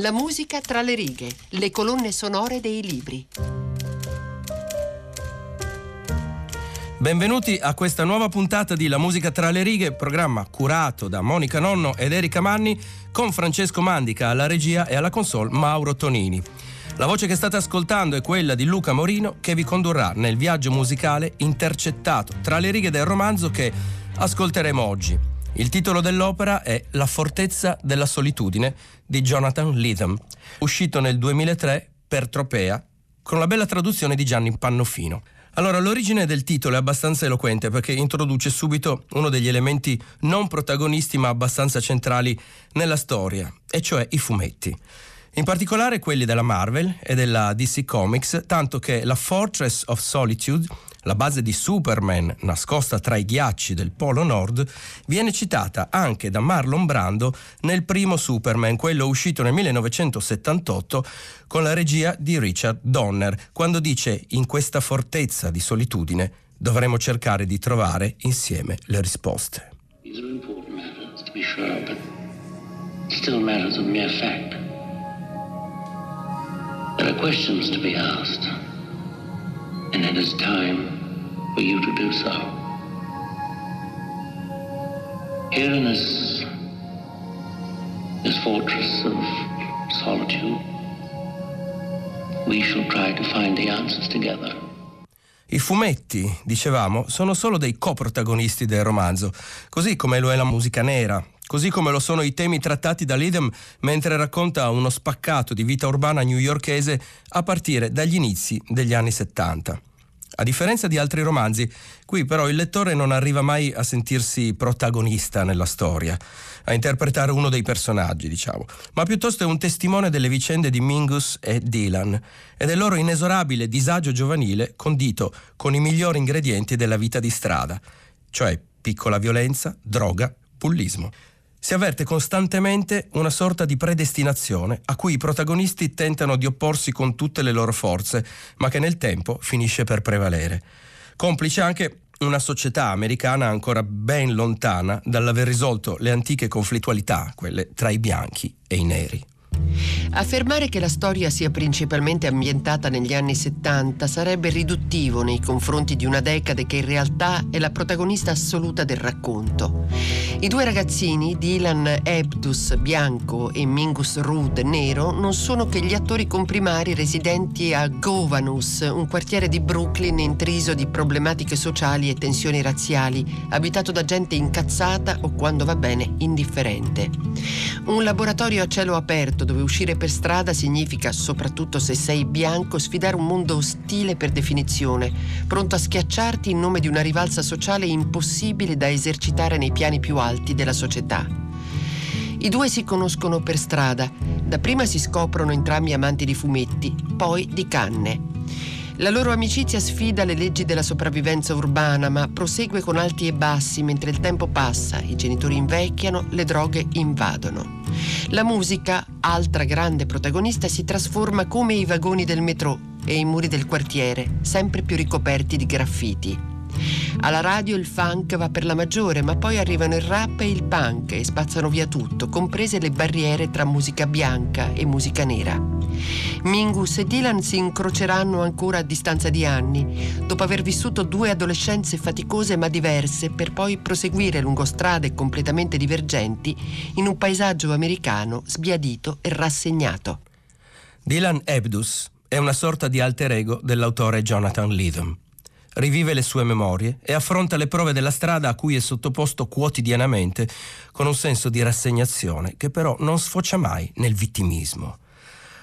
La musica tra le righe, le colonne sonore dei libri. Benvenuti a questa nuova puntata di La musica tra le righe, programma curato da Monica Nonno ed Erika Manni con Francesco Mandica alla regia e alla console Mauro Tonini. La voce che state ascoltando è quella di Luca Morino che vi condurrà nel viaggio musicale intercettato tra le righe del romanzo che ascolteremo oggi. Il titolo dell'opera è La fortezza della solitudine di Jonathan Lytham, uscito nel 2003 per Tropea con la bella traduzione di Gianni Pannofino. Allora, l'origine del titolo è abbastanza eloquente perché introduce subito uno degli elementi non protagonisti ma abbastanza centrali nella storia, e cioè i fumetti. In particolare quelli della Marvel e della DC Comics, tanto che la Fortress of Solitude la base di Superman nascosta tra i ghiacci del Polo Nord, viene citata anche da Marlon Brando nel primo Superman, quello uscito nel 1978 con la regia di Richard Donner, quando dice in questa fortezza di solitudine dovremo cercare di trovare insieme le risposte. These are important matters, to be sure, but still matters of mere fact. There are questions to be asked, and it is time for you to do so. Here in this, this fortress of solitude, we shall try to find the answers together. I fumetti, dicevamo, sono solo dei coprotagonisti del romanzo, così come lo è la musica nera, così come lo sono i temi trattati da Lidem mentre racconta uno spaccato di vita urbana newyorkese a partire dagli inizi degli anni 70. A differenza di altri romanzi, qui però il lettore non arriva mai a sentirsi protagonista nella storia, a interpretare uno dei personaggi, diciamo, ma piuttosto è un testimone delle vicende di Mingus e Dylan e del loro inesorabile disagio giovanile condito con i migliori ingredienti della vita di strada, cioè piccola violenza, droga, bullismo si avverte costantemente una sorta di predestinazione a cui i protagonisti tentano di opporsi con tutte le loro forze, ma che nel tempo finisce per prevalere. Complice anche una società americana ancora ben lontana dall'aver risolto le antiche conflittualità, quelle tra i bianchi e i neri. Affermare che la storia sia principalmente ambientata negli anni 70 sarebbe riduttivo nei confronti di una decade che in realtà è la protagonista assoluta del racconto. I due ragazzini, Dylan Ebdus bianco e Mingus Rood nero, non sono che gli attori comprimari residenti a Govanus, un quartiere di Brooklyn intriso di problematiche sociali e tensioni razziali, abitato da gente incazzata o quando va bene indifferente. Un laboratorio a cielo aperto dove uscire per strada significa, soprattutto se sei bianco, sfidare un mondo ostile per definizione, pronto a schiacciarti in nome di una rivalsa sociale impossibile da esercitare nei piani più alti della società. I due si conoscono per strada, dapprima si scoprono entrambi amanti di fumetti, poi di canne. La loro amicizia sfida le leggi della sopravvivenza urbana, ma prosegue con alti e bassi mentre il tempo passa, i genitori invecchiano, le droghe invadono. La musica, altra grande protagonista, si trasforma come i vagoni del metro e i muri del quartiere, sempre più ricoperti di graffiti. Alla radio il funk va per la maggiore, ma poi arrivano il rap e il punk e spazzano via tutto, comprese le barriere tra musica bianca e musica nera. Mingus e Dylan si incroceranno ancora a distanza di anni, dopo aver vissuto due adolescenze faticose ma diverse, per poi proseguire lungo strade completamente divergenti in un paesaggio americano sbiadito e rassegnato. Dylan Ebdus è una sorta di alter ego dell'autore Jonathan Lytham rivive le sue memorie e affronta le prove della strada a cui è sottoposto quotidianamente con un senso di rassegnazione che però non sfocia mai nel vittimismo.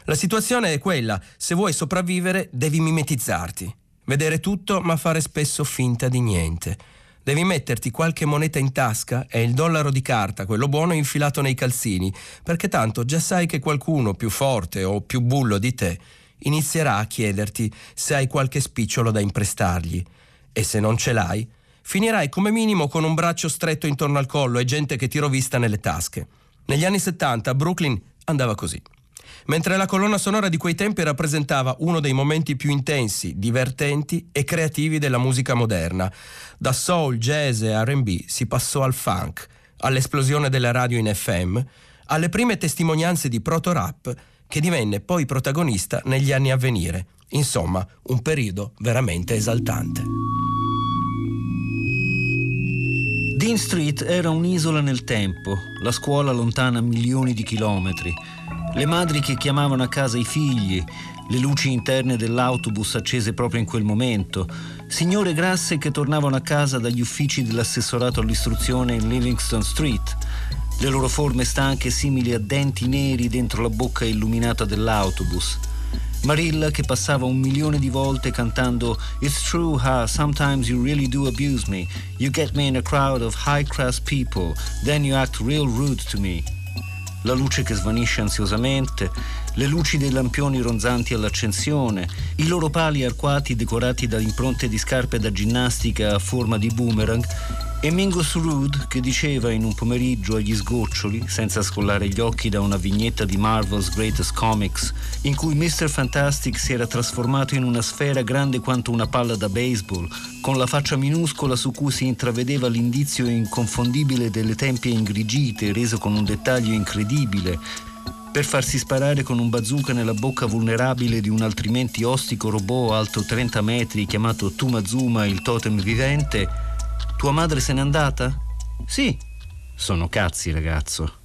La situazione è quella, se vuoi sopravvivere devi mimetizzarti, vedere tutto ma fare spesso finta di niente. Devi metterti qualche moneta in tasca e il dollaro di carta, quello buono, infilato nei calzini, perché tanto già sai che qualcuno più forte o più bullo di te inizierà a chiederti se hai qualche spicciolo da imprestargli e se non ce l'hai, finirai come minimo con un braccio stretto intorno al collo e gente che ti rovista nelle tasche. Negli anni 70 Brooklyn andava così. Mentre la colonna sonora di quei tempi rappresentava uno dei momenti più intensi, divertenti e creativi della musica moderna. Da soul, jazz e RB si passò al funk, all'esplosione delle radio in FM, alle prime testimonianze di proto-rap che divenne poi protagonista negli anni a venire. Insomma, un periodo veramente esaltante. Dean Street era un'isola nel tempo, la scuola lontana milioni di chilometri, le madri che chiamavano a casa i figli, le luci interne dell'autobus accese proprio in quel momento, signore grasse che tornavano a casa dagli uffici dell'assessorato all'istruzione in Livingston Street, le loro forme stanche simili a denti neri dentro la bocca illuminata dell'autobus. Marilla che passava un milione di volte cantando It's true how sometimes you really do abuse me. You get me in a crowd of high class people, then you act real rude to me. La luce che svanisce ansiosamente, le luci dei lampioni ronzanti all'accensione, i loro pali arcuati decorati da impronte di scarpe da ginnastica a forma di boomerang e Mingus Rude che diceva in un pomeriggio agli sgoccioli, senza scollare gli occhi da una vignetta di Marvel's Greatest Comics, in cui Mr. Fantastic si era trasformato in una sfera grande quanto una palla da baseball, con la faccia minuscola su cui si intravedeva l'indizio inconfondibile delle tempie ingrigite, reso con un dettaglio incredibile, per farsi sparare con un bazooka nella bocca vulnerabile di un altrimenti ostico robot alto 30 metri chiamato Tumazuma il totem vivente, tua madre se n'è andata? Sì. Sono cazzi, ragazzo.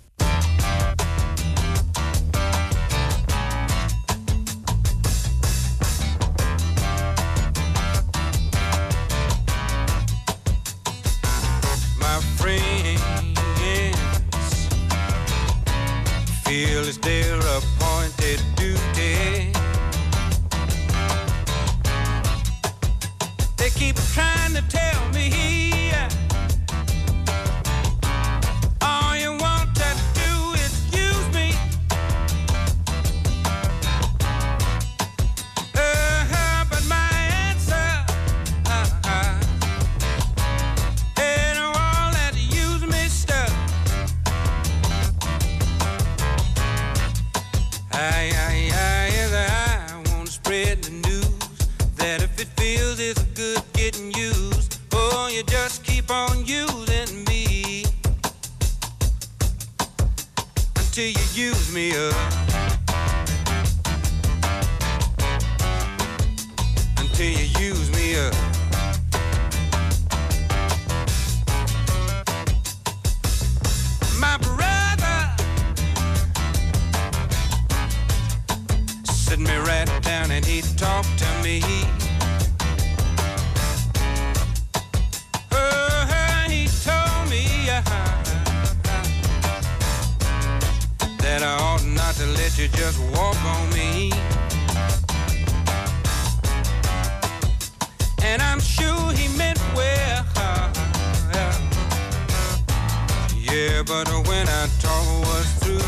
But when I told was true,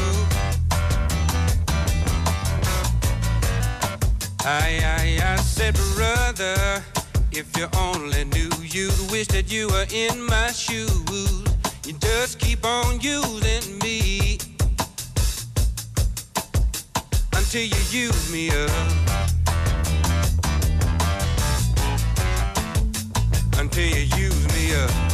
I, I, I said, brother, if you only knew, you'd wish that you were in my shoes. You just keep on using me until you use me up. Until you use me up.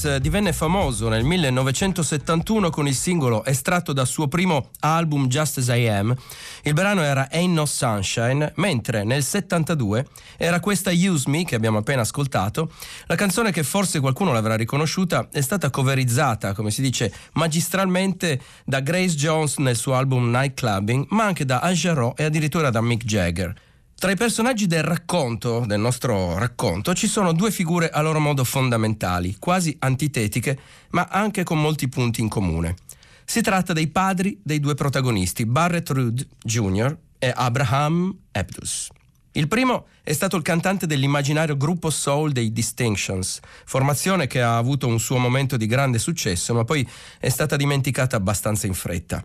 Withers divenne famoso nel 1971 con il singolo estratto dal suo primo album Just As I Am. Il brano era Ain't No Sunshine, mentre nel 72 era questa Use Me che abbiamo appena ascoltato. La canzone che forse qualcuno l'avrà riconosciuta è stata coverizzata, come si dice, magistralmente da Grace Jones nel suo album Night Clubbing, ma anche da Angelot e addirittura da Mick Jagger. Tra i personaggi del racconto, del nostro racconto, ci sono due figure a loro modo fondamentali, quasi antitetiche, ma anche con molti punti in comune. Si tratta dei padri dei due protagonisti, Barrett Rudd Jr. e Abraham Abdus. Il primo è stato il cantante dell'immaginario gruppo soul dei Distinctions, formazione che ha avuto un suo momento di grande successo, ma poi è stata dimenticata abbastanza in fretta.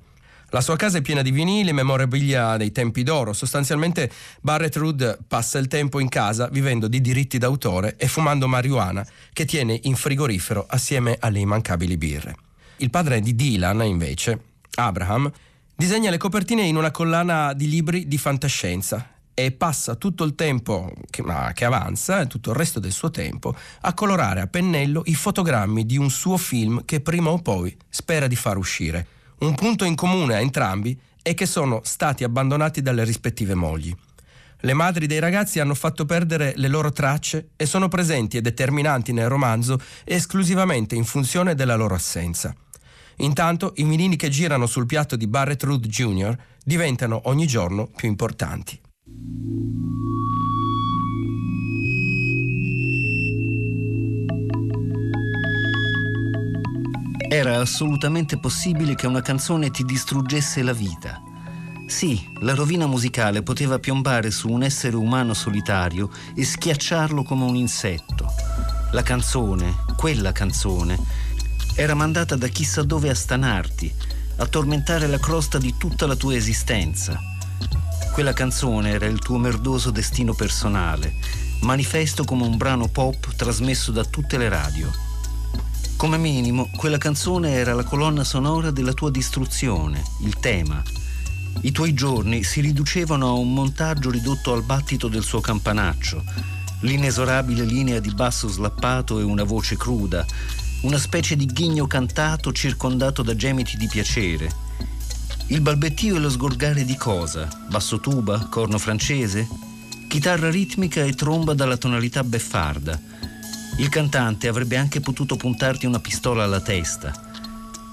La sua casa è piena di vinili, memorabilia dei tempi d'oro. Sostanzialmente Barrett Rudd passa il tempo in casa vivendo di diritti d'autore e fumando marijuana che tiene in frigorifero assieme alle immancabili birre. Il padre di Dylan, invece, Abraham, disegna le copertine in una collana di libri di fantascienza e passa tutto il tempo che, che avanza, tutto il resto del suo tempo, a colorare a pennello i fotogrammi di un suo film che prima o poi spera di far uscire. Un punto in comune a entrambi è che sono stati abbandonati dalle rispettive mogli. Le madri dei ragazzi hanno fatto perdere le loro tracce e sono presenti e determinanti nel romanzo esclusivamente in funzione della loro assenza. Intanto i vinili che girano sul piatto di Barrett Rudd Jr. diventano ogni giorno più importanti. Era assolutamente possibile che una canzone ti distruggesse la vita. Sì, la rovina musicale poteva piombare su un essere umano solitario e schiacciarlo come un insetto. La canzone, quella canzone, era mandata da chissà dove a stanarti, a tormentare la crosta di tutta la tua esistenza. Quella canzone era il tuo merdoso destino personale, manifesto come un brano pop trasmesso da tutte le radio. Come minimo, quella canzone era la colonna sonora della tua distruzione, il tema. I tuoi giorni si riducevano a un montaggio ridotto al battito del suo campanaccio, l'inesorabile linea di basso slappato e una voce cruda, una specie di ghigno cantato circondato da gemiti di piacere. Il balbettio e lo sgorgare di cosa? Basso tuba, corno francese? Chitarra ritmica e tromba dalla tonalità beffarda il cantante avrebbe anche potuto puntarti una pistola alla testa.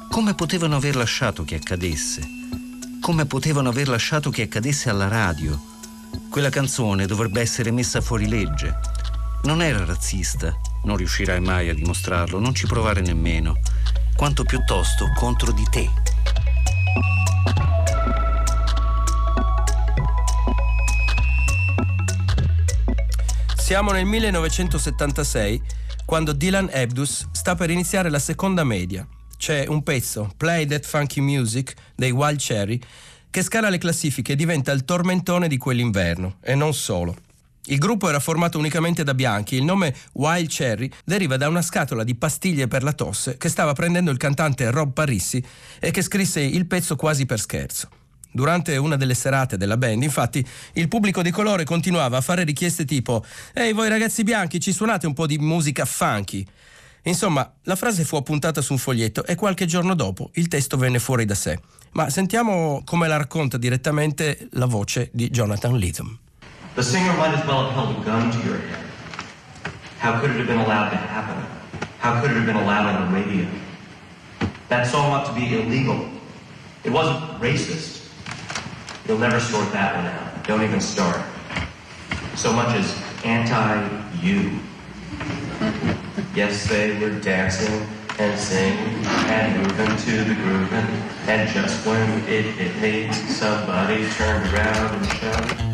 Come potevano aver lasciato che accadesse? Come potevano aver lasciato che accadesse alla radio? Quella canzone dovrebbe essere messa fuori legge. Non era razzista, non riuscirai mai a dimostrarlo, non ci provare nemmeno, quanto piuttosto contro di te. Siamo nel 1976 quando Dylan Abdus sta per iniziare la seconda media. C'è un pezzo, Play That Funky Music, dei Wild Cherry, che scala le classifiche e diventa il tormentone di quell'inverno, e non solo. Il gruppo era formato unicamente da bianchi, il nome Wild Cherry deriva da una scatola di pastiglie per la tosse che stava prendendo il cantante Rob Parissi e che scrisse il pezzo quasi per scherzo. Durante una delle serate della band, infatti, il pubblico di colore continuava a fare richieste tipo Ehi voi ragazzi bianchi, ci suonate un po' di musica funky? Insomma, la frase fu appuntata su un foglietto e qualche giorno dopo il testo venne fuori da sé. Ma sentiamo come la racconta direttamente la voce di Jonathan Lytham. The singer might as well have held a gun to your head. How could it have been allowed to happen? How could it have been allowed on the radio? That song ought to be illegal. It wasn't racist. You'll never sort that one out. Don't even start. So much as anti-you. yes, they were dancing and singing and moving to the grooving. And just when it hit me, somebody turned around and shouted.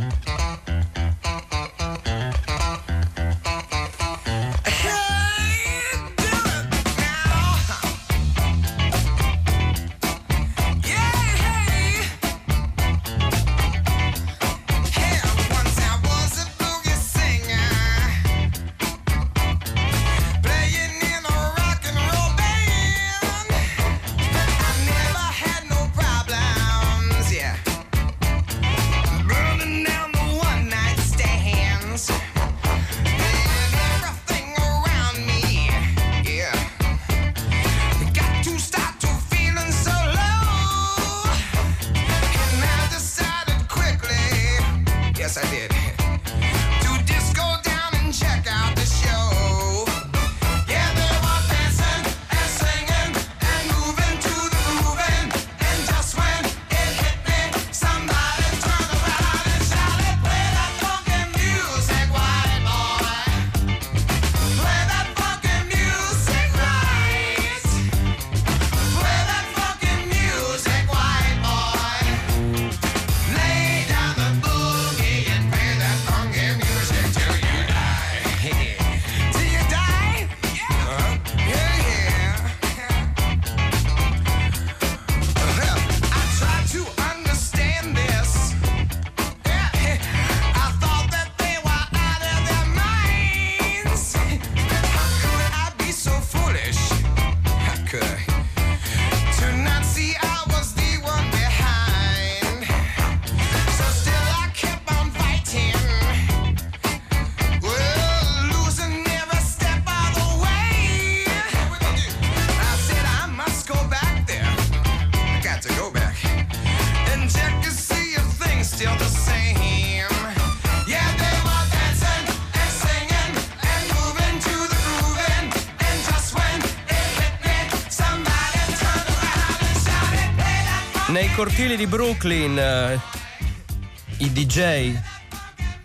Nei cortili di Brooklyn eh, i DJ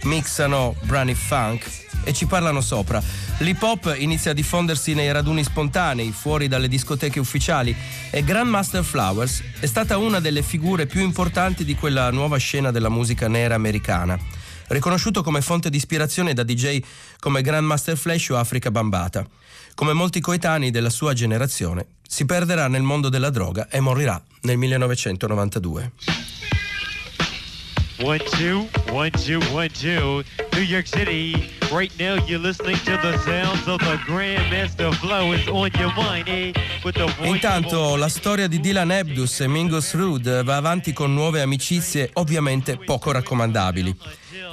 mixano brani funk e ci parlano sopra. L'hip hop inizia a diffondersi nei raduni spontanei, fuori dalle discoteche ufficiali e Grandmaster Flowers è stata una delle figure più importanti di quella nuova scena della musica nera americana. Riconosciuto come fonte di ispirazione da DJ come Grandmaster Flash o Africa Bambata. Come molti coetanei della sua generazione, si perderà nel mondo della droga e morirà nel 1992. One, two, one, two, one, two. New York City. Right now you're listening to the sounds of the Grandmaster Flow is on your mind, eh? With the Intanto la storia di Dylan Abdus e Mingus Rood va avanti con nuove amicizie ovviamente poco raccomandabili.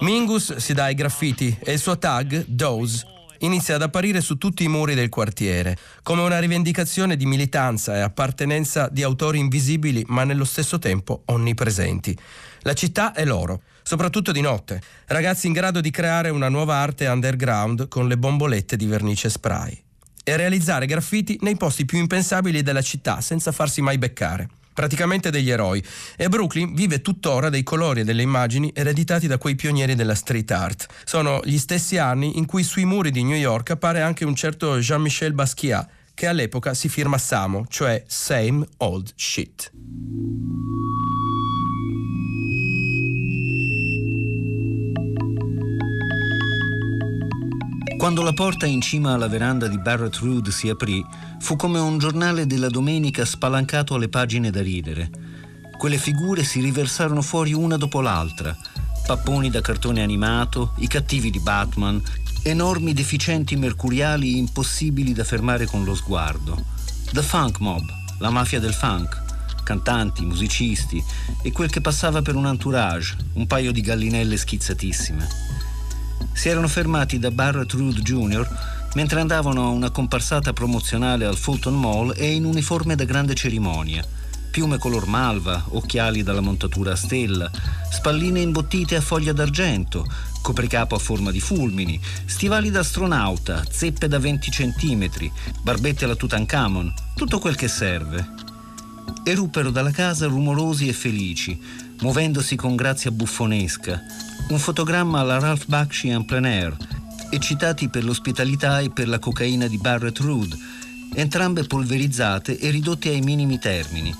Mingus si dà ai graffiti e il suo tag, Dose, inizia ad apparire su tutti i muri del quartiere, come una rivendicazione di militanza e appartenenza di autori invisibili ma nello stesso tempo onnipresenti. La città è loro, soprattutto di notte. Ragazzi in grado di creare una nuova arte underground con le bombolette di vernice spray. E realizzare graffiti nei posti più impensabili della città senza farsi mai beccare. Praticamente degli eroi. E Brooklyn vive tuttora dei colori e delle immagini ereditati da quei pionieri della street art. Sono gli stessi anni in cui sui muri di New York appare anche un certo Jean-Michel Basquiat, che all'epoca si firma Samo, cioè Same Old Shit. Quando la porta in cima alla veranda di Barrett Rood si aprì, fu come un giornale della domenica spalancato alle pagine da ridere. Quelle figure si riversarono fuori una dopo l'altra. Papponi da cartone animato, i cattivi di Batman, enormi deficienti mercuriali impossibili da fermare con lo sguardo. The Funk Mob, la mafia del funk, cantanti, musicisti e quel che passava per un entourage, un paio di gallinelle schizzatissime si erano fermati da Barrett Rood Jr. mentre andavano a una comparsata promozionale al Fulton Mall e in uniforme da grande cerimonia. Piume color malva, occhiali dalla montatura a stella, spalline imbottite a foglia d'argento, copricapo a forma di fulmini, stivali da astronauta, zeppe da 20 centimetri, barbette alla Tutankhamon, tutto quel che serve. Eruppero dalla casa rumorosi e felici, muovendosi con grazia buffonesca, un fotogramma alla Ralph Bakshi en plein air, eccitati per l'ospitalità e per la cocaina di Barrett Rood, entrambe polverizzate e ridotte ai minimi termini.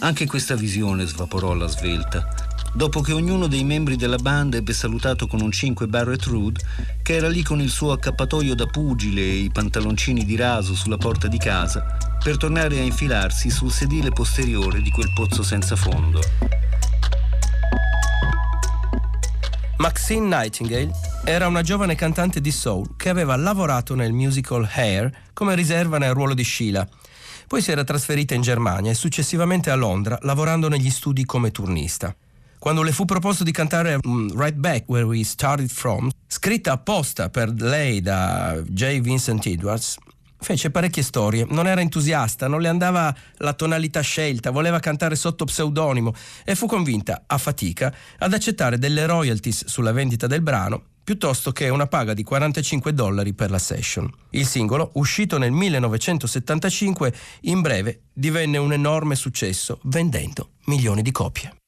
Anche questa visione svaporò la svelta, dopo che ognuno dei membri della banda ebbe salutato con un 5 Barrett Rood, che era lì con il suo accappatoio da pugile e i pantaloncini di raso sulla porta di casa, per tornare a infilarsi sul sedile posteriore di quel pozzo senza fondo. Maxine Nightingale era una giovane cantante di soul che aveva lavorato nel musical Hair come riserva nel ruolo di Sheila. Poi si era trasferita in Germania e successivamente a Londra, lavorando negli studi come turnista. Quando le fu proposto di cantare um, Right Back Where We Started From, scritta apposta per lei da J. Vincent Edwards, fece parecchie storie, non era entusiasta, non le andava la tonalità scelta, voleva cantare sotto pseudonimo e fu convinta, a fatica, ad accettare delle royalties sulla vendita del brano piuttosto che una paga di 45 dollari per la session. Il singolo, uscito nel 1975, in breve divenne un enorme successo, vendendo milioni di copie.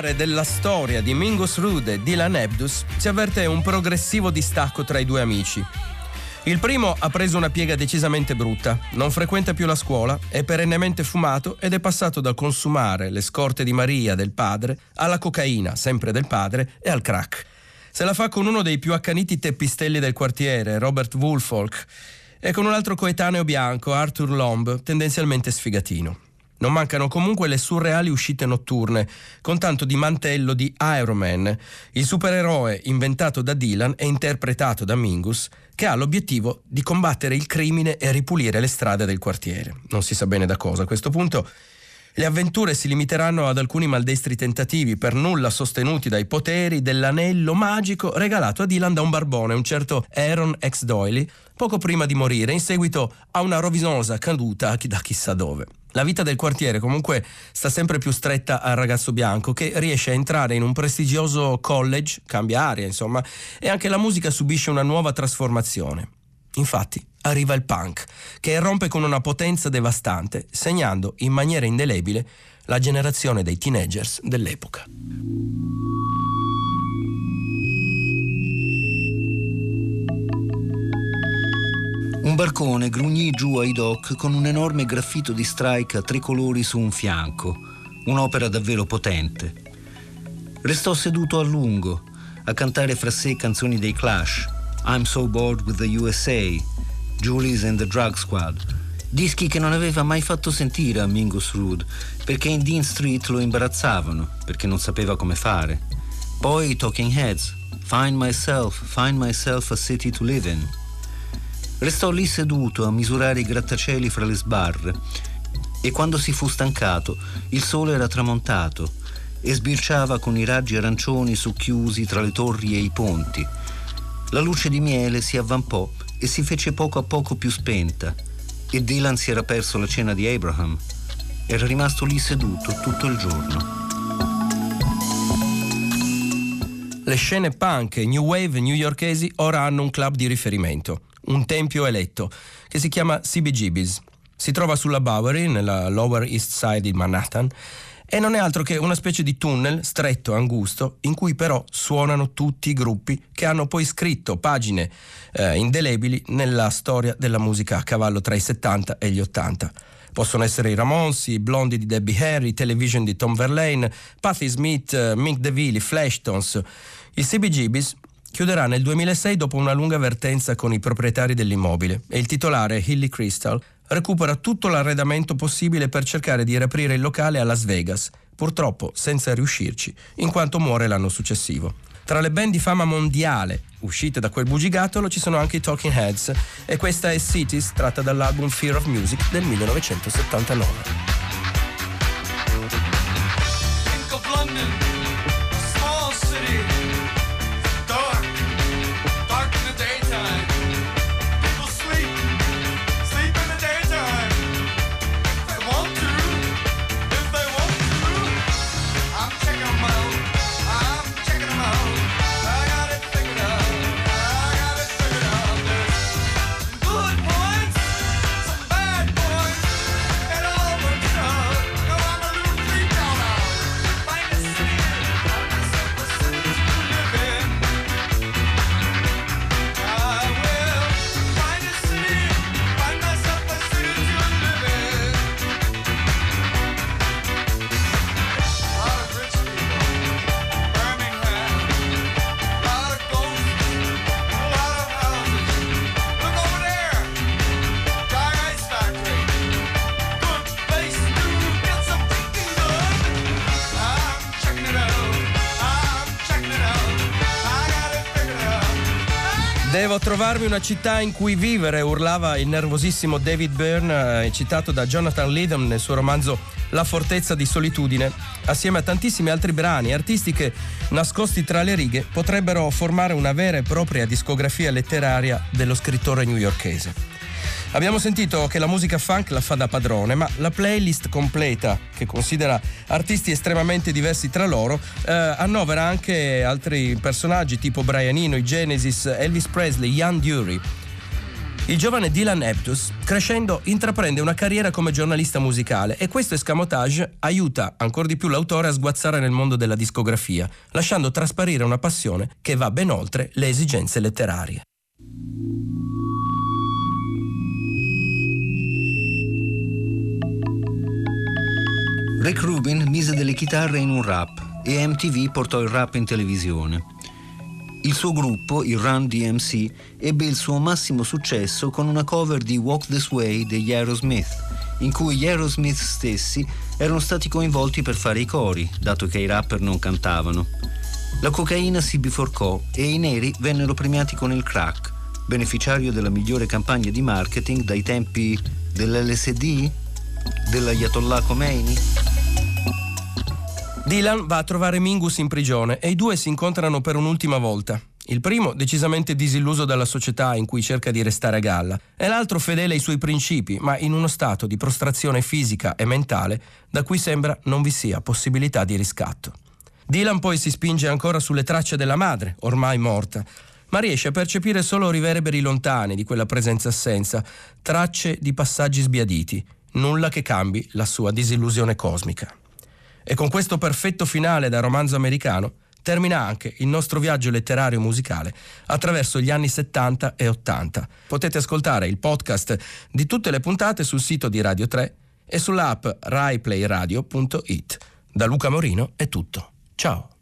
Rotolare della storia di Mingus Rude e Dylan Ebdus si avverte un progressivo distacco tra i due amici. Il primo ha preso una piega decisamente brutta, non frequenta più la scuola, è perennemente fumato ed è passato dal consumare le scorte di Maria del padre alla cocaina, sempre del padre, e al crack. Se la fa con uno dei più accaniti teppistelli del quartiere, Robert Woolfolk, e con un altro coetaneo bianco, Arthur Lomb, tendenzialmente sfigatino. Non mancano comunque le surreali uscite notturne, con tanto di mantello di Iron Man, il supereroe inventato da Dylan e interpretato da Mingus, che ha l'obiettivo di combattere il crimine e ripulire le strade del quartiere. Non si sa bene da cosa a questo punto. Le avventure si limiteranno ad alcuni maldestri tentativi, per nulla sostenuti dai poteri dell'anello magico regalato a Dylan da un barbone, un certo Aaron X. Doyley, poco prima di morire, in seguito a una rovinosa caduta da chissà dove. La vita del quartiere comunque sta sempre più stretta al ragazzo bianco che riesce a entrare in un prestigioso college, cambia aria insomma, e anche la musica subisce una nuova trasformazione. Infatti arriva il punk, che irrompe con una potenza devastante, segnando in maniera indelebile la generazione dei teenagers dell'epoca. Un barcone grugnì giù ai dock con un enorme graffito di strike a tre colori su un fianco, un'opera davvero potente. Restò seduto a lungo, a cantare fra sé canzoni dei Clash, I'm So Bored with the USA, Julie's and the Drug Squad, dischi che non aveva mai fatto sentire a Mingus Rood, perché in Dean Street lo imbarazzavano, perché non sapeva come fare. Poi Talking Heads, Find Myself, Find Myself a City to Live in. Restò lì seduto a misurare i grattacieli fra le sbarre e quando si fu stancato il sole era tramontato e sbirciava con i raggi arancioni succhiusi tra le torri e i ponti. La luce di miele si avvampò e si fece poco a poco più spenta e Dylan si era perso la cena di Abraham. Era rimasto lì seduto tutto il giorno. Le scene punk e new wave newyorkesi ora hanno un club di riferimento un tempio eletto, che si chiama CBGB's. Si trova sulla Bowery, nella Lower East Side di Manhattan, e non è altro che una specie di tunnel stretto, angusto, in cui però suonano tutti i gruppi che hanno poi scritto pagine eh, indelebili nella storia della musica a cavallo tra i 70 e gli 80. Possono essere i Ramones, i Blondi di Debbie Harry, Television di Tom Verlaine, Patti Smith, uh, Mick DeVille, i Flashtones. I CBGBs chiuderà nel 2006 dopo una lunga avvertenza con i proprietari dell'immobile e il titolare Hilly Crystal recupera tutto l'arredamento possibile per cercare di riaprire il locale a Las Vegas, purtroppo senza riuscirci, in quanto muore l'anno successivo. Tra le band di fama mondiale uscite da quel bugigattolo ci sono anche i Talking Heads e questa è Cities tratta dall'album Fear of Music del 1979. Devo trovarmi una città in cui vivere, urlava il nervosissimo David Byrne, eh, citato da Jonathan Lidham nel suo romanzo La fortezza di solitudine, assieme a tantissimi altri brani e artisti che, nascosti tra le righe, potrebbero formare una vera e propria discografia letteraria dello scrittore newyorkese. Abbiamo sentito che la musica funk la fa da padrone, ma la playlist completa, che considera artisti estremamente diversi tra loro, eh, annovera anche altri personaggi tipo Brian Eno, i Genesis, Elvis Presley, Ian Dury. Il giovane Dylan Eptus, crescendo, intraprende una carriera come giornalista musicale e questo escamotage aiuta ancora di più l'autore a sguazzare nel mondo della discografia, lasciando trasparire una passione che va ben oltre le esigenze letterarie. Rick Rubin mise delle chitarre in un rap e MTV portò il rap in televisione. Il suo gruppo, il Run DMC, ebbe il suo massimo successo con una cover di Walk This Way degli Aerosmith, in cui gli Aerosmith stessi erano stati coinvolti per fare i cori, dato che i rapper non cantavano. La cocaina si biforcò e i neri vennero premiati con il crack, beneficiario della migliore campagna di marketing dai tempi dell'LSD, dell'Ayatollah Khomeini. Dylan va a trovare Mingus in prigione e i due si incontrano per un'ultima volta. Il primo decisamente disilluso dalla società in cui cerca di restare a galla, e l'altro fedele ai suoi principi, ma in uno stato di prostrazione fisica e mentale da cui sembra non vi sia possibilità di riscatto. Dylan poi si spinge ancora sulle tracce della madre, ormai morta, ma riesce a percepire solo riverberi lontani di quella presenza-assenza, tracce di passaggi sbiaditi, nulla che cambi la sua disillusione cosmica. E con questo perfetto finale da romanzo americano termina anche il nostro viaggio letterario musicale attraverso gli anni 70 e 80. Potete ascoltare il podcast di tutte le puntate sul sito di Radio 3 e sull'app raiplayradio.it. Da Luca Morino è tutto. Ciao.